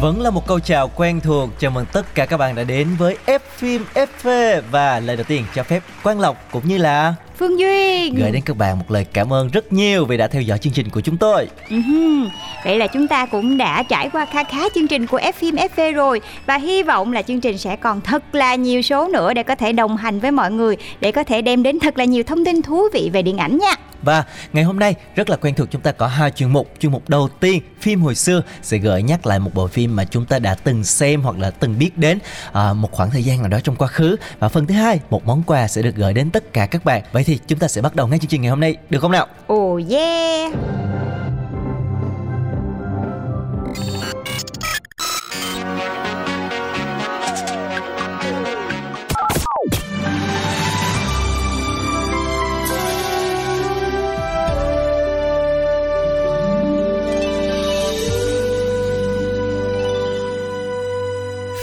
Vẫn là một câu chào quen thuộc. Chào mừng tất cả các bạn đã đến với F phim FV Và lời đầu tiên cho phép Quang Lộc cũng như là Phương Duyên gửi đến các bạn một lời cảm ơn rất nhiều vì đã theo dõi chương trình của chúng tôi. Vậy là chúng ta cũng đã trải qua khá khá chương trình của F phim FV rồi và hy vọng là chương trình sẽ còn thật là nhiều số nữa để có thể đồng hành với mọi người để có thể đem đến thật là nhiều thông tin thú vị về điện ảnh nha. Và ngày hôm nay rất là quen thuộc chúng ta có hai chuyên mục. Chuyên mục đầu tiên phim hồi xưa sẽ gợi nhắc lại một bộ phim mà chúng ta đã từng xem hoặc là từng biết đến à, một khoảng thời gian nào đó trong quá khứ. Và phần thứ hai một món quà sẽ được gửi đến tất cả các bạn. Vậy thì chúng ta sẽ bắt đầu ngay chương trình ngày hôm nay được không nào? Ồ yeah.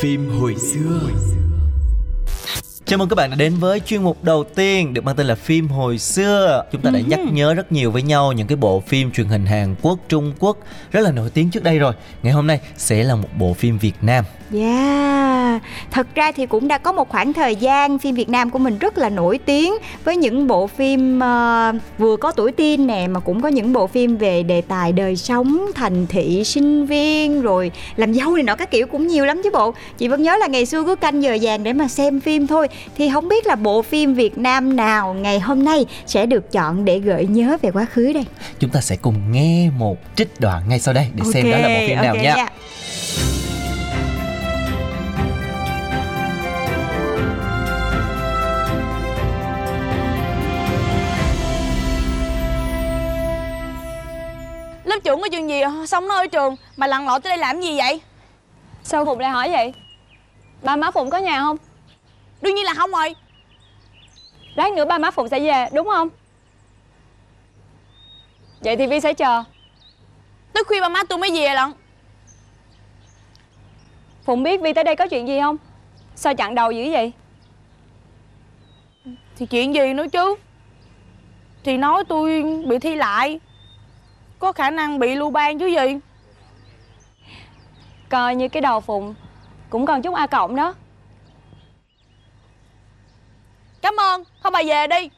phim hồi xưa Chào mừng các bạn đã đến với chuyên mục đầu tiên được mang tên là phim hồi xưa. Chúng ta đã nhắc nhớ rất nhiều với nhau những cái bộ phim truyền hình Hàn Quốc, Trung Quốc rất là nổi tiếng trước đây rồi. Ngày hôm nay sẽ là một bộ phim Việt Nam. Yeah. Thật ra thì cũng đã có một khoảng thời gian phim Việt Nam của mình rất là nổi tiếng với những bộ phim ờ, vừa có tuổi teen nè mà cũng có những bộ phim về đề tài đời sống, thành thị, sinh viên rồi làm dâu này nọ các kiểu cũng nhiều lắm chứ bộ. Chị vẫn nhớ là ngày xưa cứ canh giờ vàng để mà xem phim thôi thì không biết là bộ phim Việt Nam nào ngày hôm nay sẽ được chọn để gợi nhớ về quá khứ đây. Chúng ta sẽ cùng nghe một trích đoạn ngay sau đây để xem đó là bộ phim nào ok nha. Lớp trưởng có chuyện gì xong nó ở trường Mà lặn lội tới đây làm gì vậy Sao Phụng lại hỏi vậy? Ba má Phụng có nhà không? Đương nhiên là không rồi. Lát nữa ba má Phụng sẽ về, đúng không? Vậy thì Vi sẽ chờ. Tới khuya ba má tôi mới về lận. Phụng biết Vi tới đây có chuyện gì không? Sao chặn đầu dữ vậy? Thì chuyện gì nữa chứ? Thì nói tôi bị thi lại. Có khả năng bị lưu ban chứ gì? Coi như cái đầu Phụng Cũng còn chút A cộng đó Cảm ơn Thôi bà về đi.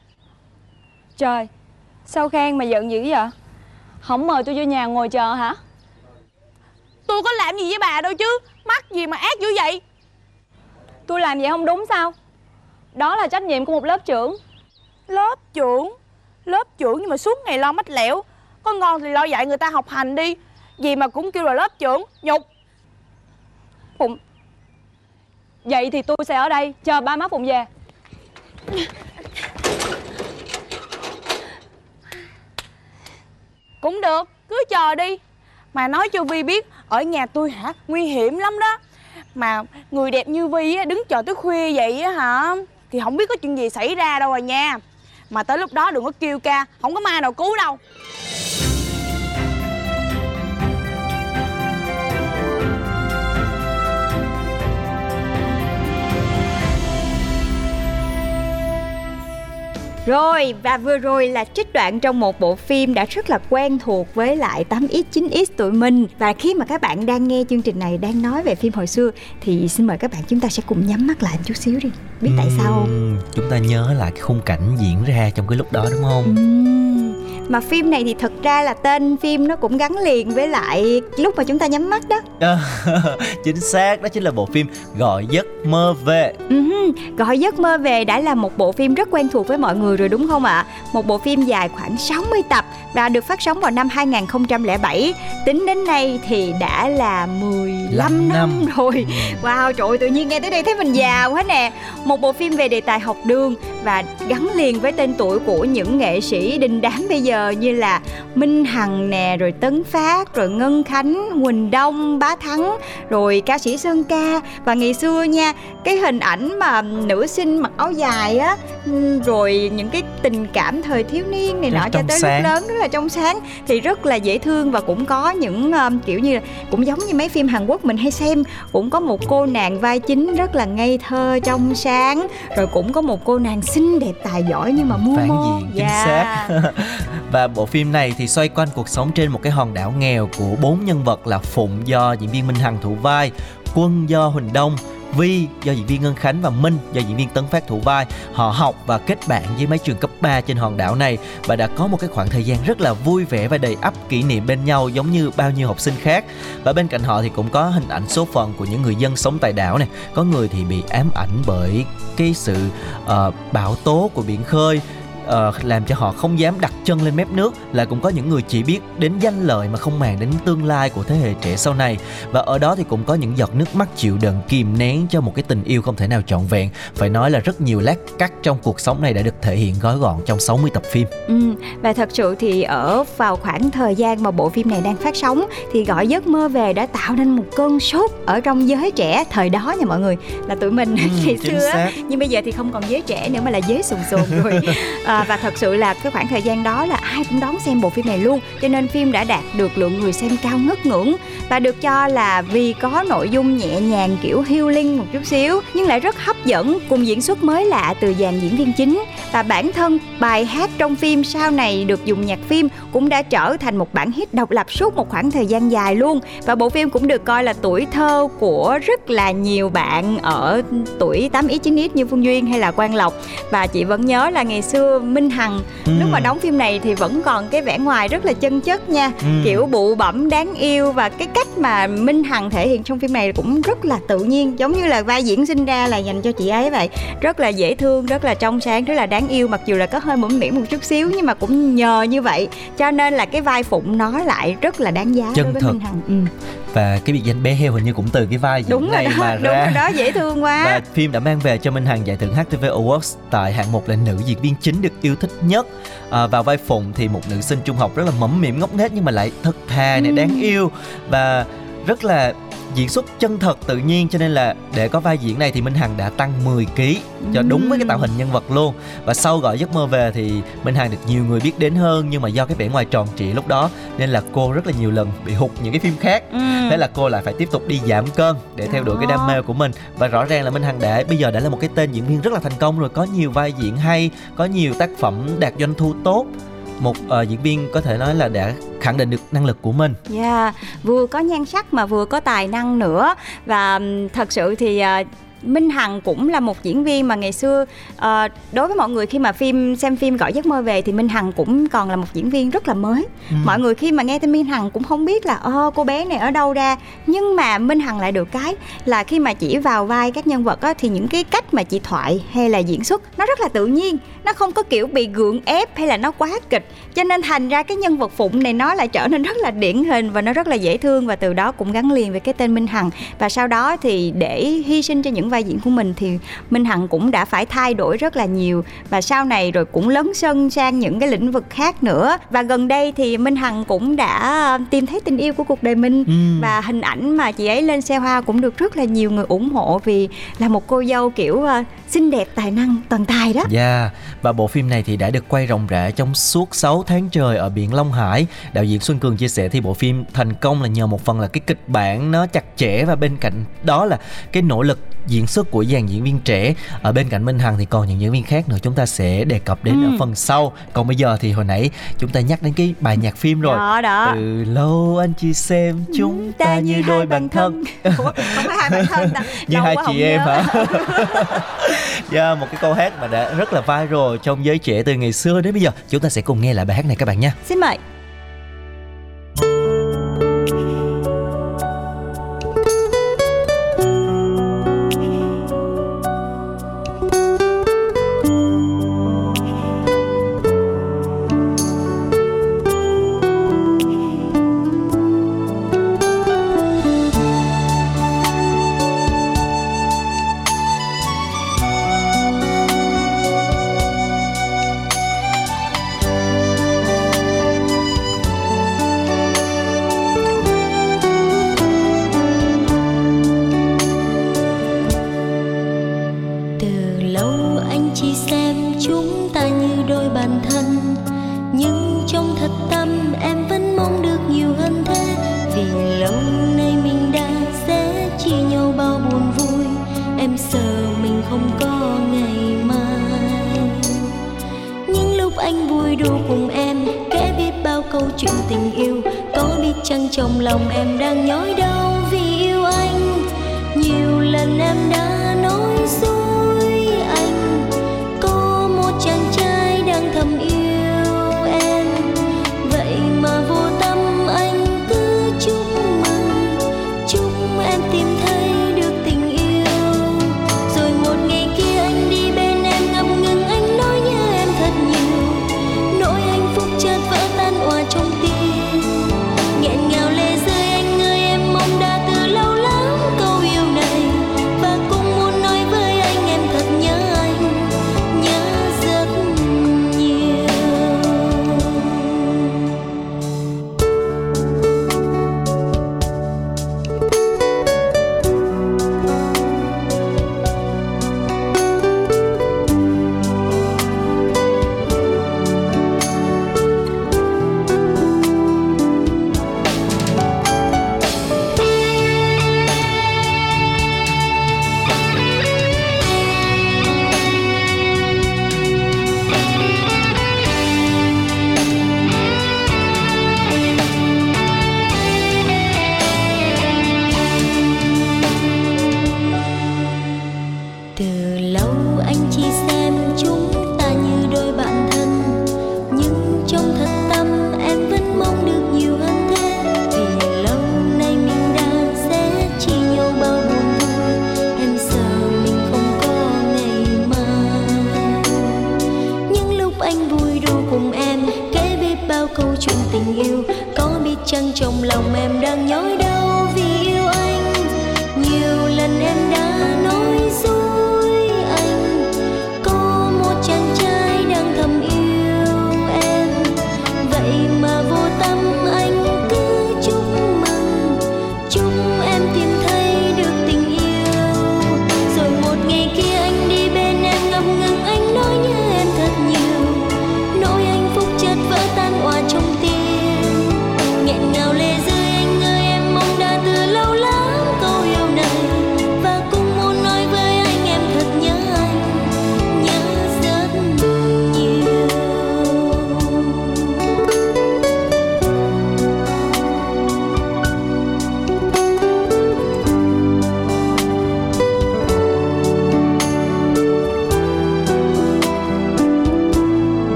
Trời Sao khen mà giận dữ vậy? Không mời tôi vô nhà ngồi chờ hả? Tôi có làm gì với bà đâu chứ Mắc gì mà ác dữ vậy? Tôi làm vậy không đúng sao? Đó là trách nhiệm của một lớp trưởng. Lớp trưởng? Lớp trưởng nhưng mà suốt ngày lo mách lẻo. Có ngon thì lo dạy người ta học hành đi. Gì mà cũng kêu là lớp trưởng Nhục. Phụng Vậy thì tôi sẽ ở đây chờ ba má Phụng về cũng được, cứ chờ đi. Mà nói cho Vi biết Ở nhà tôi hả, nguy hiểm lắm đó. Mà người đẹp như Vi á, đứng chờ tới khuya vậy á hả? Thì không biết có chuyện gì xảy ra đâu à nha. Mà tới lúc đó đừng có kêu ca Không có ma nào cứu đâu. Rồi và vừa rồi là trích đoạn trong một bộ phim đã rất là quen thuộc với lại 8X 9X tụi mình Và khi mà các bạn đang nghe chương trình này đang nói về phim hồi xưa Thì xin mời các bạn chúng ta sẽ cùng nhắm mắt lại một chút xíu đi Biết tại sao không? Chúng ta nhớ lại cái khung cảnh diễn ra trong cái lúc đó đúng không? Ừm, Mà phim này thì thật ra là tên phim nó cũng gắn liền với lại lúc mà chúng ta nhắm mắt đó chính xác đó chính là bộ phim gọi giấc mơ về Ừm, Gọi giấc mơ về đã là một bộ phim rất quen thuộc với mọi người rồi đúng không ạ? Một bộ phim dài khoảng 60 tập và được phát sóng vào năm 2007. Tính đến nay thì đã là 15 Lăm năm, năm. rồi. Wow, trời ơi, tự nhiên nghe tới đây thấy mình già quá nè. Một bộ phim về đề tài học đường và gắn liền với tên tuổi của những nghệ sĩ đình đám bây giờ như là Minh Hằng nè rồi Tấn Phát rồi Ngân Khánh Quỳnh Đông Bá Thắng rồi ca sĩ Sơn Ca và ngày xưa nha cái hình ảnh mà nữ sinh mặc áo dài á rồi những cái tình cảm thời thiếu niên này Rất nọ cho tới sáng. lúc lớn rất là trong sáng thì rất là dễ thương và cũng có những um, kiểu như là cũng giống như mấy phim Hàn Quốc mình hay xem cũng có một cô nàng vai chính rất là ngây thơ trong sáng rồi cũng có một cô nàng xinh đẹp tài giỏi nhưng mà mưu Phản mô diện, chính Dạ. xác. Và bộ phim này thì xoay quanh cuộc sống trên một cái hòn đảo nghèo của bốn nhân vật là Phụng do diễn viên Minh Hằng thủ vai, Quân do Huỳnh Đông, Vi do diễn viên Ngân Khánh và Minh do diễn viên Tấn Phát thủ vai. Họ học và kết bạn với mấy trường cấp 3 trên hòn đảo này và đã có một cái khoảng thời gian rất là vui vẻ và đầy ắp kỷ niệm bên nhau giống như bao nhiêu học sinh khác. Và bên cạnh họ thì cũng có hình ảnh số phận của những người dân sống tại đảo này. Có người thì bị ám ảnh bởi cái sự uh, bão tố của biển khơi ờ, làm cho họ không dám đặt chân lên mép nước lại cũng có những người chỉ biết đến danh lợi mà không màng đến tương lai của thế hệ trẻ sau này. Và ở đó thì cũng có những giọt nước mắt chịu đựng kìm nén cho một cái tình yêu không thể nào trọn vẹn. Phải nói là rất nhiều lát cắt trong cuộc sống này đã được thể hiện gói gọn trong 60 tập phim. Ừ, và thật sự thì ở vào khoảng thời gian mà bộ phim này đang phát sóng thì gọi giấc mơ về đã tạo nên một cơn sốt ở trong giới trẻ thời đó nha mọi người. Là tụi mình ngày Ừ, chính xưa nhưng bây giờ thì không còn giới trẻ nữa mà là giới sùng sồn rồi. À, Ờ, và thật sự là cái khoảng thời gian đó là ai cũng đón xem bộ phim này luôn. Cho nên phim đã đạt được lượng người xem cao ngất ngưỡng và được cho là vì có nội dung nhẹ nhàng, kiểu healing một chút xíu, nhưng lại rất hấp dẫn, cùng diễn xuất mới lạ từ dàn diễn viên chính. Và bản thân bài hát trong phim sau này được dùng nhạc phim cũng đã trở thành một bản hit độc lập suốt một khoảng thời gian dài luôn. Và bộ phim cũng được coi là tuổi thơ của rất là nhiều bạn ở tuổi 8x 9x như Phương Duyên hay là Quang Lộc. Và chị vẫn nhớ là ngày xưa Minh Hằng Ừ. lúc mà đóng phim này thì vẫn còn cái vẻ ngoài rất là chân chất nha Ừ. kiểu bụ bẩm đáng yêu và cái cách mà Minh Hằng thể hiện trong phim này cũng rất là tự nhiên giống như là vai diễn sinh ra là dành cho chị ấy vậy rất là dễ thương rất là trong sáng rất là đáng yêu mặc dù là có hơi mũm mỉm một chút xíu nhưng mà cũng nhờ như vậy cho nên là cái vai phụng nó lại rất là đáng giá Chân đối với thực. Minh Hằng ừ. Và cái biệt danh bé heo hình như cũng từ cái vai đúng này đó mà đúng ra rồi đó dễ thương quá Và phim đã mang về cho Minh Hằng giải thưởng HTV Awards tại hạng mục là nữ diễn viên chính được yêu thích nhất. À, vào vai Phụng thì một nữ sinh trung học rất là mẫm mỉm ngốc nghếch nhưng mà lại thật thà này Ừ. đáng yêu và rất là diễn xuất chân thật tự nhiên cho nên là để có vai diễn này thì Minh Hằng đã tăng 10 kg cho đúng với cái tạo hình nhân vật luôn. Và sau gọi giấc mơ về thì Minh Hằng được nhiều người biết đến hơn nhưng mà do cái vẻ ngoài tròn trịa lúc đó nên là cô rất là nhiều lần bị hụt những cái phim khác. Ừ. thế là cô lại phải tiếp tục đi giảm cân để theo đuổi cái đam mê của mình. Và rõ ràng là Minh Hằng đã bây giờ đã là một cái tên diễn viên rất là thành công rồi có nhiều vai diễn hay có nhiều tác phẩm đạt doanh thu tốt một uh, diễn viên có thể nói là đã khẳng định được năng lực của mình. Yeah, vừa có nhan sắc mà vừa có tài năng nữa. Và thật sự thì uh, Minh Hằng cũng là một diễn viên mà ngày xưa ờ, đối với mọi người khi mà phim xem phim gọi giấc mơ về thì Minh Hằng cũng còn là một diễn viên rất là mới. Ừ. Mọi người khi mà nghe tên Minh Hằng cũng không biết là ơ cô bé này ở đâu ra? Nhưng mà Minh Hằng lại được cái là khi mà chỉ vào vai các nhân vật á, thì những cái cách mà chị thoại hay là diễn xuất nó rất là tự nhiên. Nó không có kiểu bị gượng ép hay là nó quá kịch. Cho nên thành ra cái nhân vật phụng này nó lại trở nên rất là điển hình và nó rất là dễ thương. Và từ đó cũng gắn liền với cái tên Minh Hằng. Và sau đó thì để hy sinh cho những vai diễn của mình thì Minh Hằng cũng đã phải thay đổi rất là nhiều. Và sau này rồi cũng lấn sân sang những cái lĩnh vực khác nữa. Và gần đây thì Minh Hằng cũng đã tìm thấy tình yêu của cuộc đời mình. Ừm. và hình ảnh mà chị ấy lên xe hoa cũng được rất là nhiều người ủng hộ vì là một cô dâu kiểu ờ, xinh đẹp tài năng toàn tài đó Yeah, và bộ phim này thì đã được quay ròng rã trong suốt 6 tháng trời ở biển Long Hải. Đạo diễn Xuân Cường chia sẻ thì bộ phim thành công là nhờ một phần là cái kịch bản nó chặt chẽ và bên cạnh đó là cái nỗ lực diễn xuất của dàn diễn viên trẻ. Ở bên cạnh Minh Hằng thì còn những diễn viên khác nữa chúng ta sẽ đề cập đến ở Ừ. phần sau. Còn bây giờ thì hồi nãy chúng ta nhắc đến cái bài nhạc phim rồi. đó đó Từ lâu anh chỉ xem chúng ta như đôi bạn thân. Ủa, không phải hai bạn thân ta như hai chị em hả? yeah, một cái câu hát mà đã rất là viral trong giới trẻ từ ngày xưa đến bây giờ. Chúng ta sẽ cùng nghe lại bài hát này các bạn nha. xin mời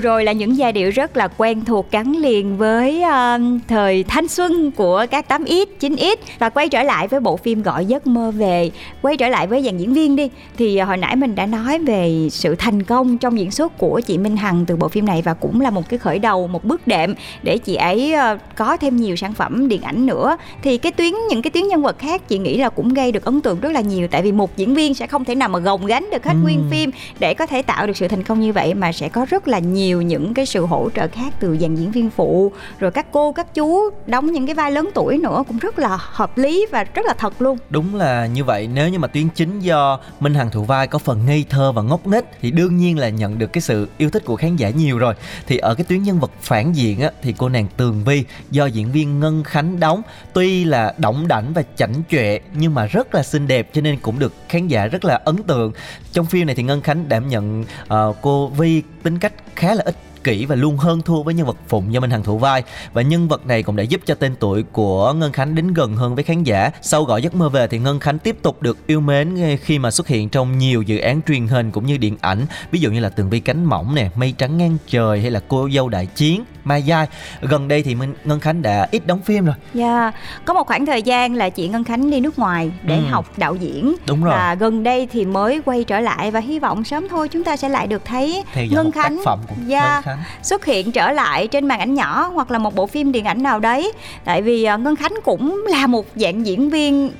vừa rồi là những giai điệu rất là quen thuộc gắn liền với uh, thời thanh xuân của các 8X, 9X và quay trở lại với bộ phim Gọi giấc mơ về. Quay trở lại với dàn diễn viên đi. Thì hồi nãy mình đã nói về sự thành công trong diễn xuất của chị Minh Hằng từ bộ phim này và cũng là một cái khởi đầu, một bước đệm để chị ấy ờ, có thêm nhiều sản phẩm điện ảnh nữa. Thì cái tuyến những cái tuyến nhân vật khác chị nghĩ là cũng gây được ấn tượng rất là nhiều tại vì một diễn viên sẽ không thể nào mà gồng gánh được hết Ừm. nguyên phim. Để có thể tạo được sự thành công như vậy mà sẽ có rất là nhiều những cái sự hỗ trợ khác từ dàn diễn viên phụ. Rồi các cô các chú đóng những cái vai lớn tuổi nữa cũng rất là hợp lý và rất là thật luôn. Đúng là như vậy. Nếu như mà tuyến chính do Minh Hằng thủ vai có phần ngây thơ và ngốc nghếch Thì đương nhiên là nhận được cái sự yêu thích của khán giả nhiều rồi. Thì ở cái tuyến nhân vật phản diện á Thì cô nàng Tường Vi do diễn viên Ngân Khánh đóng Tuy là đỏng đảnh và chảnh chọe Nhưng mà rất là xinh đẹp Cho nên cũng được khán giả rất là ấn tượng. Trong phim này thì Ngân Khánh đảm nhận uh, cô Vi tính cách khá là ích kỷ và luôn hơn thua với nhân vật Phụng do Minh Hằng thủ vai và nhân vật này cũng đã giúp cho tên tuổi của Ngân Khánh đến gần hơn với khán giả. Sau gọi giấc mơ về thì Ngân Khánh tiếp tục được yêu mến khi mà xuất hiện trong nhiều dự án truyền hình cũng như điện ảnh, ví dụ như là Tường Vi cánh mỏng nè, Mây trắng ngang trời hay là Cô dâu đại chiến, Mai Giai. Gần đây thì Minh Ngân Khánh đã ít đóng phim rồi. Dạ, có một khoảng thời gian là chị Ngân Khánh đi nước ngoài để Ừ. học đạo diễn Đúng rồi. và gần đây thì mới quay trở lại và hy vọng sớm thôi chúng ta sẽ lại được thấy Theo dõi Ngân một tác Khánh phẩm của dạ, Ngân Khánh. Xuất hiện trở lại trên màn ảnh nhỏ hoặc là một bộ phim điện ảnh nào đấy. Tại vì ờ, Ngân Khánh cũng là một dạng diễn viên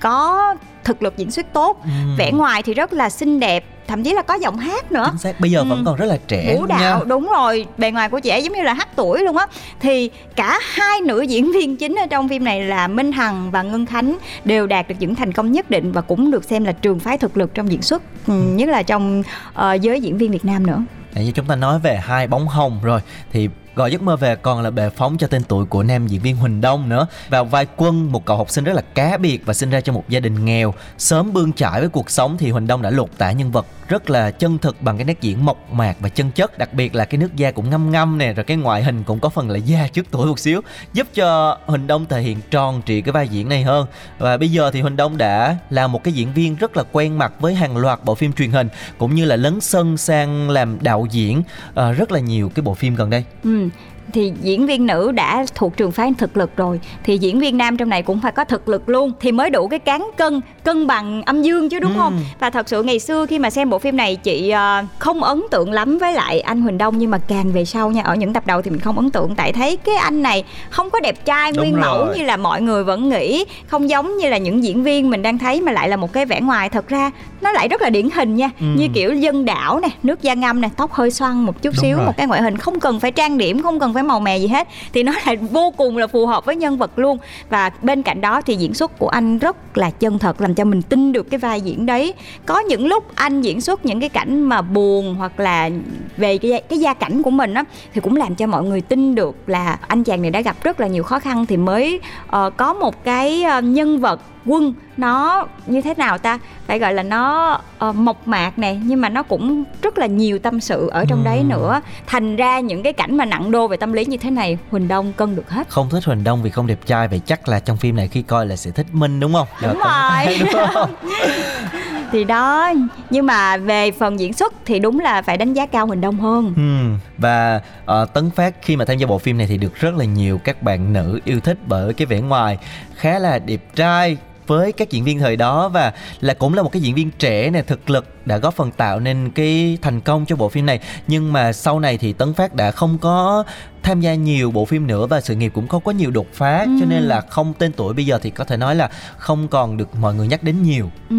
có thực lực diễn xuất tốt. Ừm. vẻ ngoài thì rất là xinh đẹp thậm chí là có giọng hát nữa. Chính xác, bây giờ vẫn Ừ. còn rất là trẻ vũ đạo nha. đúng rồi bề ngoài của ấy giống như là hát tuổi luôn á. Thì cả hai nữ diễn viên chính ở trong phim này là minh hằng và ngân khánh đều đạt được những thành công nhất định và cũng được xem là trường phái thực lực trong diễn xuất ừ, nhất là trong ờ, giới diễn viên việt nam nữa Nãy như chúng ta nói về hai bóng hồng rồi. Thì Gọi giấc mơ về còn là bệ phóng cho tên tuổi của nam diễn viên Huỳnh Đông nữa. Vào vai Quân, một cậu học sinh rất là cá biệt và sinh ra trong một gia đình nghèo, sớm bươn chải với cuộc sống thì Huỳnh Đông đã lột tả nhân vật rất là chân thực bằng cái nét diễn mộc mạc và chân chất, đặc biệt là cái nước da cũng ngâm ngâm nè, rồi cái ngoại hình cũng có phần là da trước tuổi một xíu, giúp cho Huỳnh Đông thể hiện tròn trị cái vai diễn này hơn. Và bây giờ thì Huỳnh Đông đã là một cái diễn viên rất là quen mặt với hàng loạt bộ phim truyền hình cũng như là lấn sân sang làm đạo diễn uh, rất là nhiều cái bộ phim gần đây. Ừ thì diễn viên nữ đã thuộc trường phái thực lực rồi. Thì diễn viên nam trong này cũng phải có thực lực luôn. Thì mới đủ cái cán cân cân bằng âm dương chứ đúng Ừ. không? Và thật sự ngày xưa khi mà xem bộ phim này chị ờ, không ấn tượng lắm với lại anh Huỳnh Đông. Nhưng mà càng về sau nha ở những tập đầu thì mình không ấn tượng. Tại thấy cái anh này không có đẹp trai Đúng nguyên mẫu rồi. như là mọi người vẫn nghĩ. Không giống như là những diễn viên mình đang thấy mà lại là một cái vẻ ngoài. Thật ra nó lại rất là điển hình nha. Ừ. như kiểu dân đảo nè nước da ngâm nè tóc hơi xoăn một chút Đúng xíu rồi. một cái ngoại hình không cần phải trang điểm không cần phải màu mè gì hết. Thì nó lại vô cùng là phù hợp với nhân vật luôn. Và bên cạnh đó thì diễn xuất của anh rất là chân thật làm cho mình tin được cái vai diễn đấy. Có những lúc anh diễn xuất những cái cảnh mà buồn hoặc là về cái cái gia cảnh của mình á thì cũng làm cho mọi người tin được là anh chàng này đã gặp rất là nhiều khó khăn. Thì mới ờ, có một cái ờ, nhân vật quân nó như thế nào ta phải gọi là nó ờ, mộc mạc này nhưng mà nó cũng rất là nhiều tâm sự ở trong đấy Ừm. nữa thành ra những cái cảnh mà nặng đô về tâm lý như thế này huỳnh đông cân được hết Không thích Huỳnh Đông vì không đẹp trai vậy chắc là trong phim này khi coi là sẽ thích Minh đúng không? Đúng Giờ có- rồi. đúng không? thì đó nhưng mà về phần diễn xuất thì đúng là phải đánh giá cao huỳnh đông hơn Hmm. Và ờ, Tấn Phát khi mà tham gia bộ phim này thì được rất là nhiều các bạn nữ yêu thích bởi cái vẻ ngoài khá là đẹp trai với các diễn viên thời đó và là cũng là một cái diễn viên trẻ này thực lực đã góp phần tạo nên cái thành công cho bộ phim này. Nhưng mà sau này thì Tấn Phát đã không có tham gia nhiều bộ phim nữa và sự nghiệp cũng không có nhiều đột phá cho nên là không tên tuổi bây giờ thì có thể nói là không còn được mọi người nhắc đến nhiều. Ừ.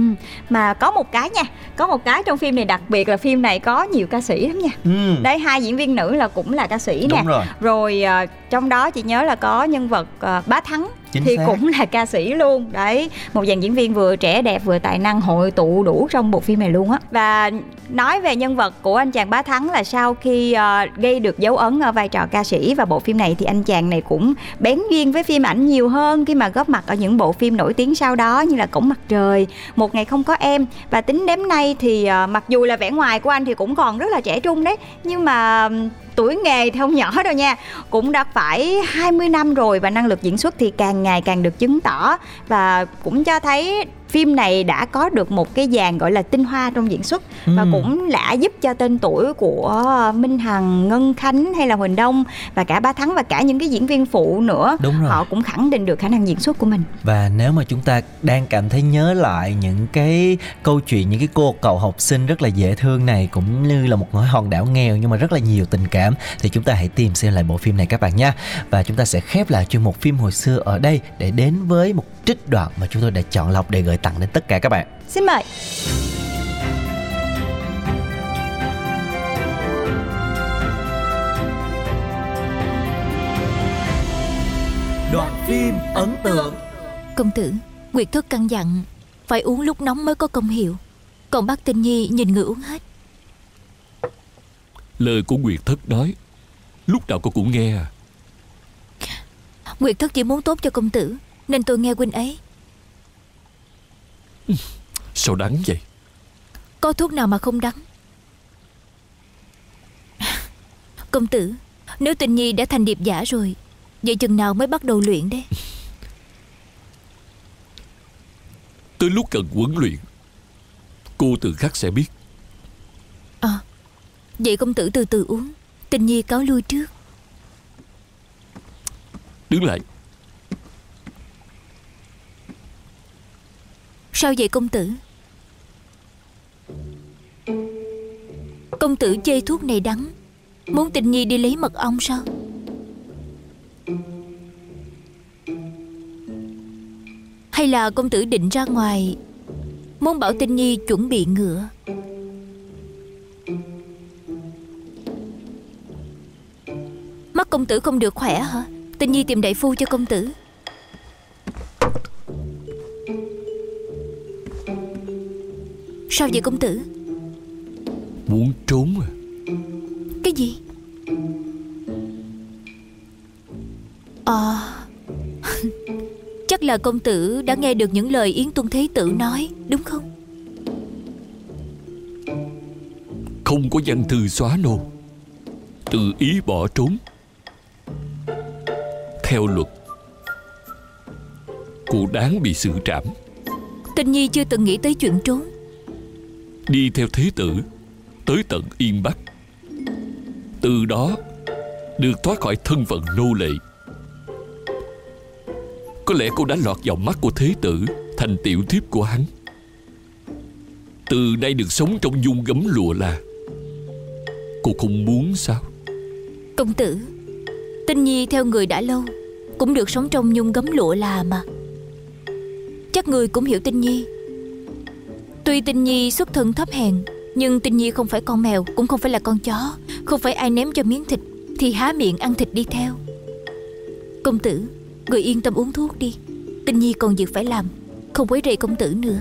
mà có một cái nha có một cái trong phim này đặc biệt là phim này có nhiều ca sĩ lắm nha. Ừ. đấy hai diễn viên nữ là cũng là ca sĩ nè. Rồi. Rồi ờ, trong đó chị nhớ là có nhân vật ờ, bá thắng Chính thì xác. cũng là ca sĩ luôn. Đấy một dàn diễn viên vừa trẻ đẹp vừa tài năng hội tụ đủ trong bộ phim này luôn á. Và nói về nhân vật của anh chàng bá thắng là sau khi ờ, gây được dấu ấn ở vai trò ca sĩ và bộ phim này thì anh chàng này cũng bén duyên với phim ảnh nhiều hơn khi mà góp mặt ở những bộ phim nổi tiếng sau đó như là cổng mặt trời một ngày không có em. Và tính đến nay thì ờ, mặc dù là vẻ ngoài của anh thì cũng còn rất là trẻ trung đấy nhưng mà tuổi nghề thì không nhỏ đâu nha. Cũng đã phải 20 năm rồi và năng lực diễn xuất thì càng ngày càng được chứng tỏ và cũng cho thấy phim này đã có được một cái dàn gọi là tinh hoa trong diễn xuất và Ừm. cũng đã giúp cho tên tuổi của Minh Hằng, Ngân Khánh hay là Huỳnh Đông và cả Ba Thắng và cả những cái diễn viên phụ nữa Đúng rồi. họ cũng khẳng định được khả năng diễn xuất của mình. Và nếu mà chúng ta đang cảm thấy nhớ lại những cái câu chuyện những cái cô cậu học sinh rất là dễ thương này cũng như là một ngôi hòn đảo nghèo nhưng mà rất là nhiều tình cảm thì chúng ta hãy tìm xem lại bộ phim này các bạn nha. Và chúng ta sẽ khép lại chuyên mục phim hồi xưa ở đây để đến với một trích đoạn mà chúng tôi đã chọn lọc để gửi tặng đến tất cả các bạn. Xin mời. Đoạn phim ấn tượng. Công tử, Nguyệt Thất căn dặn Phải uống lúc nóng mới có công hiệu. Còn bác Tinh Nhi nhìn người uống hết. Lời của Nguyệt Thất nói Lúc nào cô cũng nghe à. Nguyệt Thất chỉ muốn tốt cho công tử Nên tôi nghe huynh ấy Sao đắng vậy? Có thuốc nào mà không đắng? Công tử Nếu Tinh Nhi đã thành điệp giả rồi Vậy chừng nào mới bắt đầu luyện đấy? Tới lúc cần huấn luyện Cô tự khắc sẽ biết. À Vậy công tử từ từ uống Tinh Nhi cáo lui trước. Đứng lại Sao vậy, công tử? Công tử chê thuốc này đắng. Muốn Tinh Nhi đi lấy mật ong sao? Hay là công tử định ra ngoài, Muốn bảo Tinh Nhi chuẩn bị ngựa? Mắt công tử không được khỏe hả? Tinh Nhi tìm đại phu cho công tử. Sao vậy công tử? Muốn trốn à? Cái gì? Ờ à, Chắc là công tử đã nghe được những lời Yến Tuân Thế Tử nói Đúng không? Không có văn thư xóa nô. Tự ý bỏ trốn. Theo luật Cô đáng bị xử trảm. Tình Nhi chưa từng nghĩ tới chuyện trốn. Đi theo thế tử, Tới tận Yên Bắc. Từ đó, Được thoát khỏi thân phận nô lệ. Có lẽ cô đã lọt vào mắt của thế tử, Thành tiểu thiếp của hắn. Từ nay được sống trong dung gấm lụa là, Cô không muốn sao? Công tử, Tinh Nhi theo người đã lâu, Cũng được sống trong nhung gấm lụa là mà. Chắc người cũng hiểu Tinh Nhi. Tuy Tinh Nhi xuất thân thấp hèn, Nhưng Tinh Nhi không phải con mèo, Cũng không phải là con chó, Không phải ai ném cho miếng thịt Thì há miệng ăn thịt đi theo. Công tử, Người yên tâm uống thuốc đi. Tinh Nhi còn việc phải làm, Không quấy rầy công tử nữa.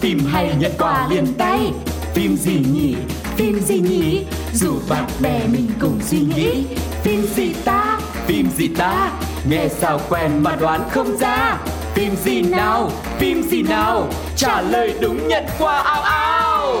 Phim hay nhận quà liền tay. Phim gì nhỉ, phim gì nhỉ? Dù bạn bè mình cùng suy nghĩ. Phim gì ta, phim gì ta? Nghe sao quen mà đoán không ra. Phim gì nào, phim gì nào? Trả lời đúng nhận quà ao ao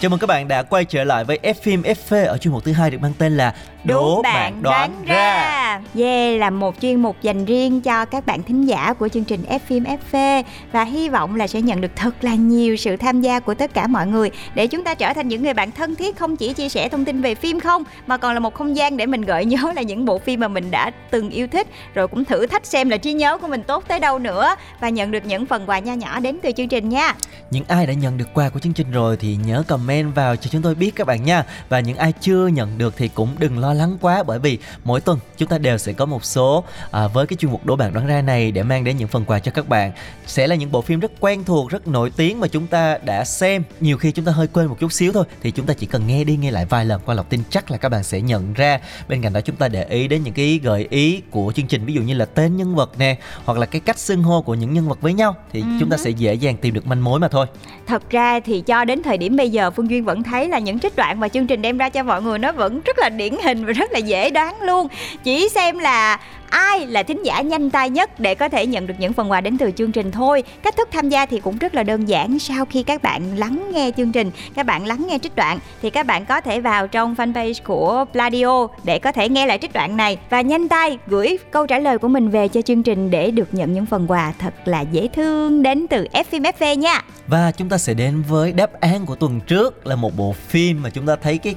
Chào mừng các bạn đã quay trở lại với F phim FV ở chuyên mục thứ hai được mang tên là Đố bạn đoán ra. Yeah là một chuyên mục dành riêng cho các bạn thính giả của chương trình F phim FV Và hy vọng là sẽ nhận được thật là nhiều sự tham gia của tất cả mọi người Để chúng ta trở thành những người bạn thân thiết không chỉ chia sẻ thông tin về phim không Mà còn là một không gian để mình gợi nhớ là những bộ phim mà mình đã từng yêu thích. Rồi cũng thử thách xem là trí nhớ của mình tốt tới đâu nữa Và nhận được những phần quà nho nhỏ đến từ chương trình nha. Những ai đã nhận được quà của chương trình rồi thì nhớ comment vào cho chúng tôi biết các bạn nha. Và những ai chưa nhận được thì cũng đừng lo lắng quá Bởi vì mỗi tuần chúng ta đều sẽ có một số à, Với cái chuyên mục đố bạn đoán ra này để mang đến những phần quà cho các bạn. Sẽ là những bộ phim rất quen thuộc, rất nổi tiếng mà chúng ta đã xem. Nhiều khi chúng ta hơi quên một chút xíu thôi Thì chúng ta chỉ cần nghe đi nghe lại vài lần qua lọc tin chắc là các bạn sẽ nhận ra. Bên cạnh đó chúng ta để ý đến những cái gợi ý của chương trình Ví dụ như là tên nhân vật nè Hoặc là cái cách xưng hô của những nhân vật với nhau Thì chúng ta sẽ dễ dàng tìm được manh mối mà thôi. Thật ra thì cho đến thời điểm bây giờ Phương Duyên vẫn thấy là những trích đoạn mà chương trình đem ra cho mọi người nó vẫn rất là điển hình và rất là dễ đoán luôn. Chỉ xem là ai là thính giả nhanh tay nhất để có thể nhận được những phần quà đến từ chương trình thôi. Cách thức tham gia thì cũng rất là đơn giản. Sau khi các bạn lắng nghe chương trình, các bạn lắng nghe trích đoạn thì các bạn có thể vào trong fanpage của Pladio để có thể nghe lại trích đoạn này và nhanh tay gửi câu trả lời của mình về cho chương trình để được nhận những phần quà thật là dễ thương đến từ FMFV nha. Và chúng ta sẽ đến với đáp án của tuần trước là một bộ phim mà chúng ta thấy cái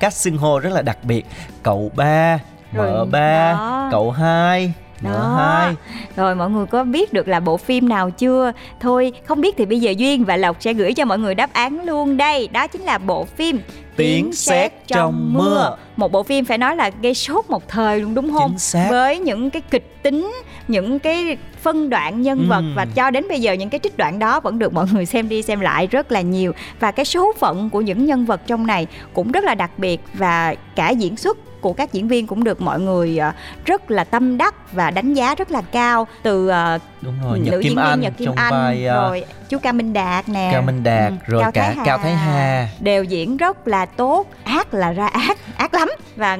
cách xưng hô rất là đặc biệt. Cậu ba, mợ ba, đó. cậu hai, mợ Đó. hai. Rồi mọi người có biết được là bộ phim nào chưa? Thôi không biết thì bây giờ Duyên và Lộc sẽ gửi cho mọi người đáp án luôn đây. Đó chính là bộ phim Tiếng sét trong mưa. Một bộ phim phải nói là gây sốt một thời luôn đúng không? Chính xác. Với những cái kịch tính, những cái phân đoạn nhân vật Ừm. và cho đến bây giờ những cái trích đoạn đó vẫn được mọi người xem đi xem lại rất là nhiều và cái số phận của những nhân vật trong này cũng rất là đặc biệt và cả diễn xuất của các diễn viên cũng được mọi người ờ, rất là tâm đắc và đánh giá rất là cao từ ờ, Đúng rồi, Nhật nữ Kim diễn viên Anh Nhật Kim Anh vai à, rồi chú Cao Minh Đạt nè Cao Minh Đạt, ừ, rồi cả Cao Thái Hà. đều diễn rất là tốt ác là ra ác ác lắm và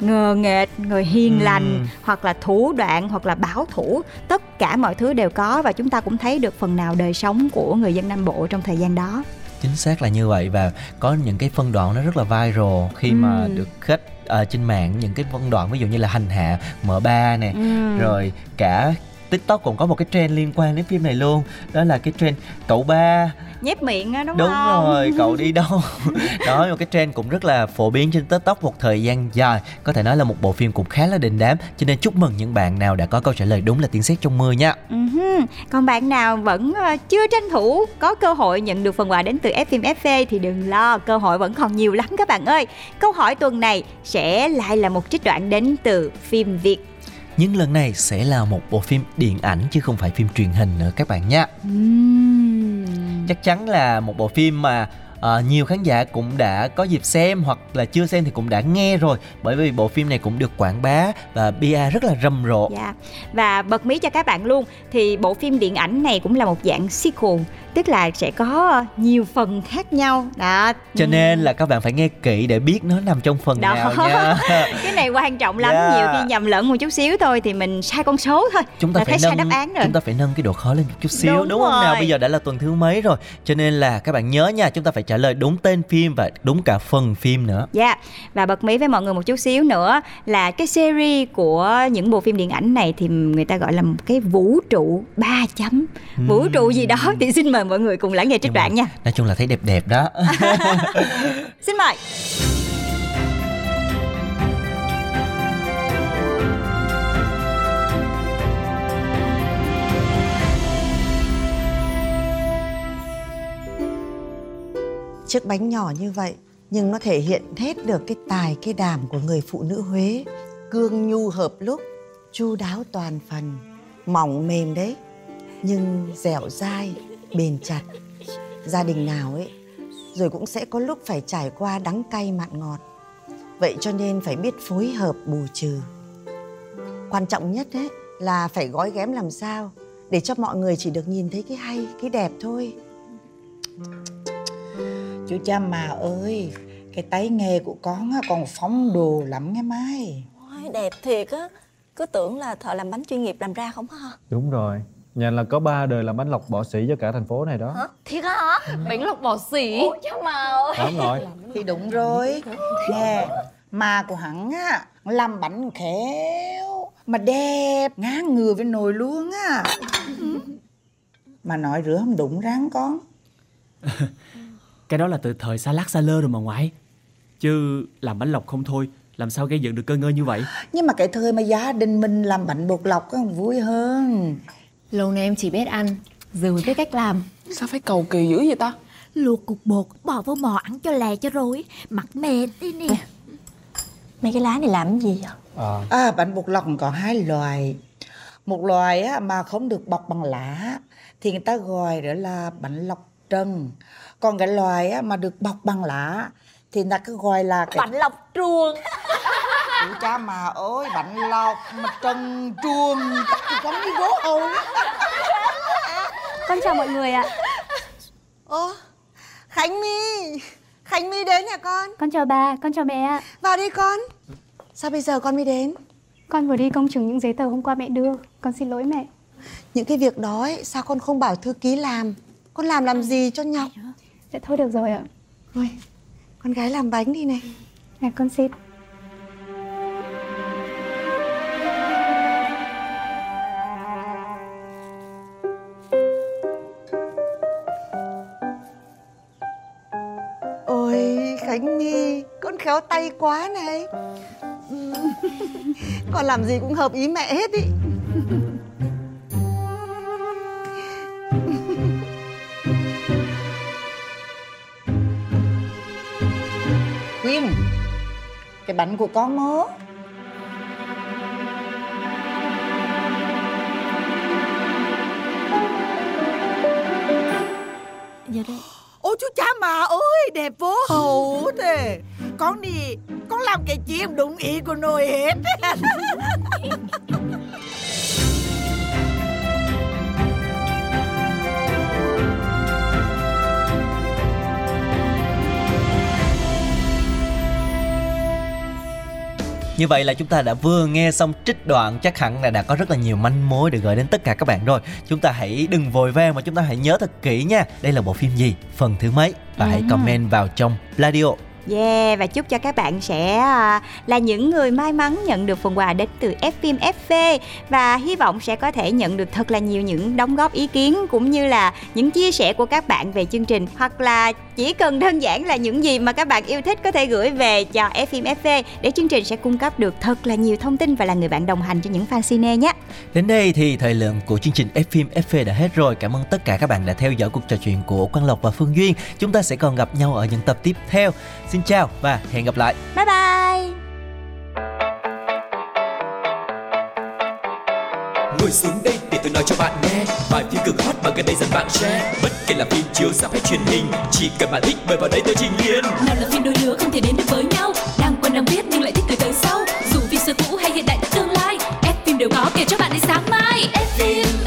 ngờ nghệch người hiền Ừ. lành hoặc là thủ đoạn hoặc là bảo thủ tất cả mọi thứ đều có và chúng ta cũng thấy được phần nào đời sống của người dân Nam Bộ trong thời gian đó chính xác là như vậy và có những cái phân đoạn nó rất là viral khi mà Ừ. được khách ở trên mạng những cái phân đoạn ví dụ như là hành hạ mở ba nè Ừ. rồi cả tiktok cũng có một cái trend liên quan đến phim này luôn đó là cái trend cậu ba nhép miệng á đúng, đúng không rồi cậu đi đâu đó một cái trend cũng rất là phổ biến trên tiktok một thời gian dài có thể nói là một bộ phim cũng khá là đình đám cho nên chúc mừng những bạn nào đã có câu trả lời đúng là tiếng sét trong mưa nha Còn bạn nào vẫn ờ, chưa tranh thủ có cơ hội nhận được phần quà đến từ FM FV thì đừng lo, cơ hội vẫn còn nhiều lắm các bạn ơi. Câu hỏi tuần này sẽ lại là một trích đoạn đến từ phim Việt. nhưng lần này sẽ là một bộ phim điện ảnh chứ không phải phim truyền hình nữa các bạn nha Ừm chắc chắn là một bộ phim mà à, nhiều khán giả cũng đã có dịp xem hoặc là chưa xem thì cũng đã nghe rồi bởi vì bộ phim này cũng được quảng bá và PR rất là rầm rộ. Dạ. Và bật mí cho các bạn luôn thì bộ phim điện ảnh này cũng là một dạng sequel, tức là sẽ có nhiều phần khác nhau. Đó. Cho nên là các bạn phải nghe kỹ để biết nó nằm trong phần Đó. nào nha. cái này quan trọng lắm, Yeah. nhiều khi nhầm lẫn một chút xíu thôi thì mình sai con số thôi. chúng ta là phải nâng đáp án rồi. chúng ta phải nâng cái độ khó lên một chút xíu Đúng đúng, không nào rồi. bây giờ đã là tuần thứ mấy rồi cho nên là các bạn nhớ nha chúng ta phải trả lời đúng tên phim và đúng cả phần phim nữa Dạ, và bật mí với mọi người một chút xíu nữa là cái series của những bộ phim điện ảnh này thì người ta gọi là một cái vũ trụ 3 chấm. Vũ trụ gì đó thì xin mời mọi người cùng lắng nghe trích đoạn nha. nói chung là thấy đẹp đẹp đó Xin mời. Chiếc bánh nhỏ như vậy nhưng nó thể hiện hết được cái tài cái đảm của người phụ nữ Huế. Cương nhu hợp lúc, chu đáo toàn phần, mỏng mềm đấy, nhưng dẻo dai, bền chặt. Gia đình nào ấy, rồi cũng sẽ có lúc phải trải qua đắng cay mặn ngọt. Vậy cho nên phải biết phối hợp bù trừ. Quan trọng nhất ấy là phải gói ghém làm sao để cho mọi người chỉ được nhìn thấy cái hay, cái đẹp thôi. Chú cha mà ơi Cái tay nghề của con á, còn phóng đồ lắm nghe Mai. Ôi, đẹp thiệt á. Cứ tưởng là thợ làm bánh chuyên nghiệp làm ra không hả? Đúng rồi. Nhà là có ba đời làm bánh lọc bỏ xỉ cho cả thành phố này đó. Thiệt hả? Bánh lọc bò xỉ Ôi cha mà ơi. Đúng rồi Thì đúng rồi. Nè Mà của hắn á Làm bánh khéo Mà đẹp ngang ngừa với nồi luôn á. Mà nói rửa không đúng ráng con Cái đó là từ thời xa lắc xa lơ rồi mà ngoại. Chứ làm bánh lọc không thôi Làm sao gây dựng được cơ ngơi như vậy? Nhưng mà cái thời mà gia đình mình làm bánh bột lọc á vui hơn. Lâu nay em chỉ biết ăn Giờ mới biết cách làm. Sao phải cầu kỳ dữ vậy ta? Luộc cục bột bỏ vào mò ăn cho lè cho rồi Mặt mệt đi nè. Mấy cái lá này làm cái gì vậy? À. Bánh bột lọc có hai loại. Một loại á, mà không được bọc bằng lá Thì người ta gọi đó là bánh lọc trần Còn cái loại á, mà được bọc bằng lá Thì người ta cứ gọi là cái... Bánh lọc truồng Chú cha mà ơi bánh lọc mà trần truồng Chắc thì con đi gỗ hầu Con chào mọi người ạ. Ô, Khánh My Khánh My đến nhà con. Con chào bà, con chào mẹ ạ. Vào đi con. Sao bây giờ con mới đến? Con vừa đi công chứng những giấy tờ hôm qua mẹ đưa. Con xin lỗi mẹ. Những cái việc đó ấy, sao con không bảo thư ký làm? Con làm làm gì cho nhọc Dạ thôi được rồi ạ. Ôi, con gái làm bánh đi này. Nè con xin. Ôi Khánh My Con khéo tay quá này. Con làm gì cũng hợp ý mẹ hết ý Quyên Cái bánh của con mớ Dạ đây. Ôi chú cha mà ơi đẹp vô hậu thế. Con đi Con làm cái chiêm đúng ý của nội hết Như vậy là chúng ta đã vừa nghe xong trích đoạn chắc hẳn là đã có rất là nhiều manh mối để gửi đến tất cả các bạn rồi. Chúng ta hãy đừng vội vàng mà chúng ta hãy nhớ thật kỹ nha. Đây là bộ phim gì, phần thứ mấy và hãy Ừ. comment vào trong Pladio. Yeah, và chúc cho các bạn sẽ à, là những người may mắn nhận được phần quà đến từ Fim FV và hy vọng sẽ có thể nhận được thật là nhiều những đóng góp ý kiến cũng như là những chia sẻ của các bạn về chương trình hoặc là chỉ cần đơn giản là những gì mà các bạn yêu thích có thể gửi về cho Fim FV để chương trình sẽ cung cấp được thật là nhiều thông tin và là người bạn đồng hành cho những fan cine nhé. Đến đây thì thời lượng của chương trình Fim FV đã hết rồi. Cảm ơn tất cả các bạn đã theo dõi cuộc trò chuyện của Quang Lộc và Phương Duyên. Chúng ta sẽ còn gặp nhau ở những tập tiếp theo. Xin Xin chào và hẹn gặp lại. Bye bye. Ngồi xuống đây để tôi nói cho bạn nghe. Bài phim cực hot mà gần đây dần bạn share. Bất kể là phim chiếu sắp hay truyền hình Chỉ cần bạn thích mời vào đây tôi trình liền. Nào là phim đôi lứa không thể đến được với nhau. Đang quen đang biết nhưng lại thích từ từ sau. Dù phim xưa cũ hay hiện đại tương lai F phim đều có kể cho bạn đến sáng mai. F phim.